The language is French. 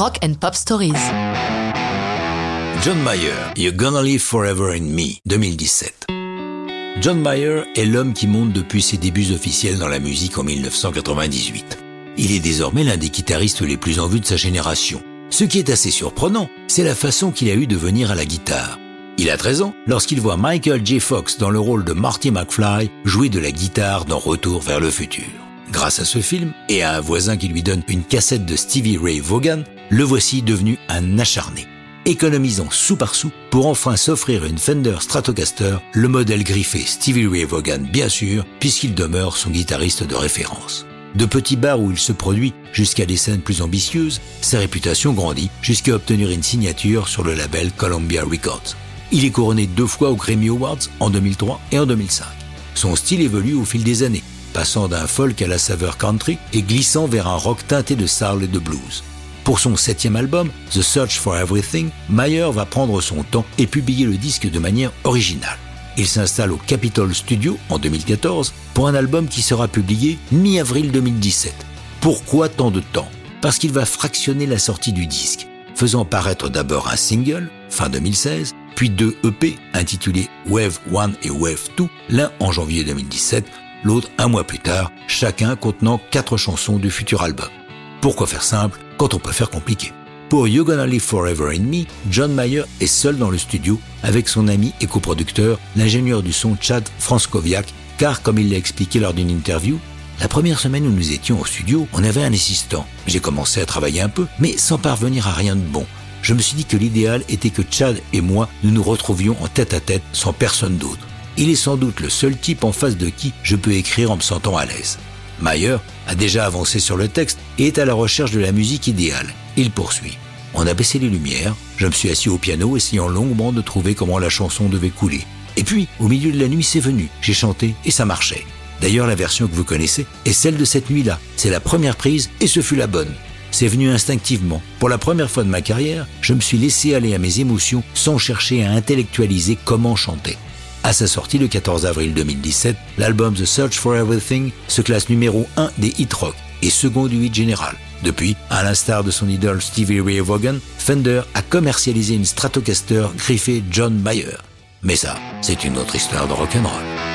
Rock and Pop Stories. John Mayer, You're Gonna Live Forever in Me, 2017. John Mayer est l'homme qui monte depuis ses débuts officiels dans la musique en 1998. Il est désormais l'un des guitaristes les plus en vue de sa génération. Ce qui est assez surprenant, c'est la façon qu'il a eu de venir à la guitare. Il a 13 ans lorsqu'il voit Michael J. Fox dans le rôle de Marty McFly jouer de la guitare dans Retour vers le futur. Grâce à ce film et à un voisin qui lui donne une cassette de Stevie Ray Vaughan, le voici devenu un acharné. Économisant sou par sou pour enfin s'offrir une Fender Stratocaster, le modèle griffé Stevie Ray Vaughan bien sûr, puisqu'il demeure son guitariste de référence. De petits bars où il se produit jusqu'à des scènes plus ambitieuses, sa réputation grandit jusqu'à obtenir une signature sur le label Columbia Records. Il est couronné deux fois aux Grammy Awards en 2003 et en 2005. Son style évolue au fil des années, passant d'un folk à la saveur country et glissant vers un rock teinté de soul et de blues. Pour son septième album, The Search for Everything, Mayer va prendre son temps et publier le disque de manière originale. Il s'installe au Capitol Studio en 2014 pour un album qui sera publié mi-avril 2017. Pourquoi tant de temps? Parce qu'il va fractionner la sortie du disque, faisant paraître d'abord un single, fin 2016, puis deux EP intitulés Wave 1 et Wave 2, l'un en janvier 2017, l'autre un mois plus tard, chacun contenant quatre chansons du futur album. Pourquoi faire simple quand on peut faire compliqué? Pour You Gonna Live Forever in Me, John Mayer est seul dans le studio avec son ami et coproducteur, l'ingénieur du son Chad Franskoviak, car comme il l'a expliqué lors d'une interview, la première semaine où nous étions au studio, on avait un assistant. J'ai commencé à travailler un peu, mais sans parvenir à rien de bon. Je me suis dit que l'idéal était que Chad et moi, nous nous retrouvions en tête à tête sans personne d'autre. Il est sans doute le seul type en face de qui je peux écrire en me sentant à l'aise. Mayer a déjà avancé sur le texte et est à la recherche de la musique idéale. Il poursuit. On a baissé les lumières, je me suis assis au piano essayant longuement de trouver comment la chanson devait couler. Et puis, au milieu de la nuit, c'est venu. J'ai chanté et ça marchait. D'ailleurs, la version que vous connaissez est celle de cette nuit-là. C'est la première prise et ce fut la bonne. C'est venu instinctivement. Pour la première fois de ma carrière, je me suis laissé aller à mes émotions sans chercher à intellectualiser comment chanter. À sa sortie le 14 avril 2017, l'album The Search for Everything se classe numéro 1 des hit rock et second du hit général. Depuis, à l'instar de son idole Stevie Ray Vaughan, Fender a commercialisé une Stratocaster griffée John Mayer. Mais ça, c'est une autre histoire de rock'n'roll.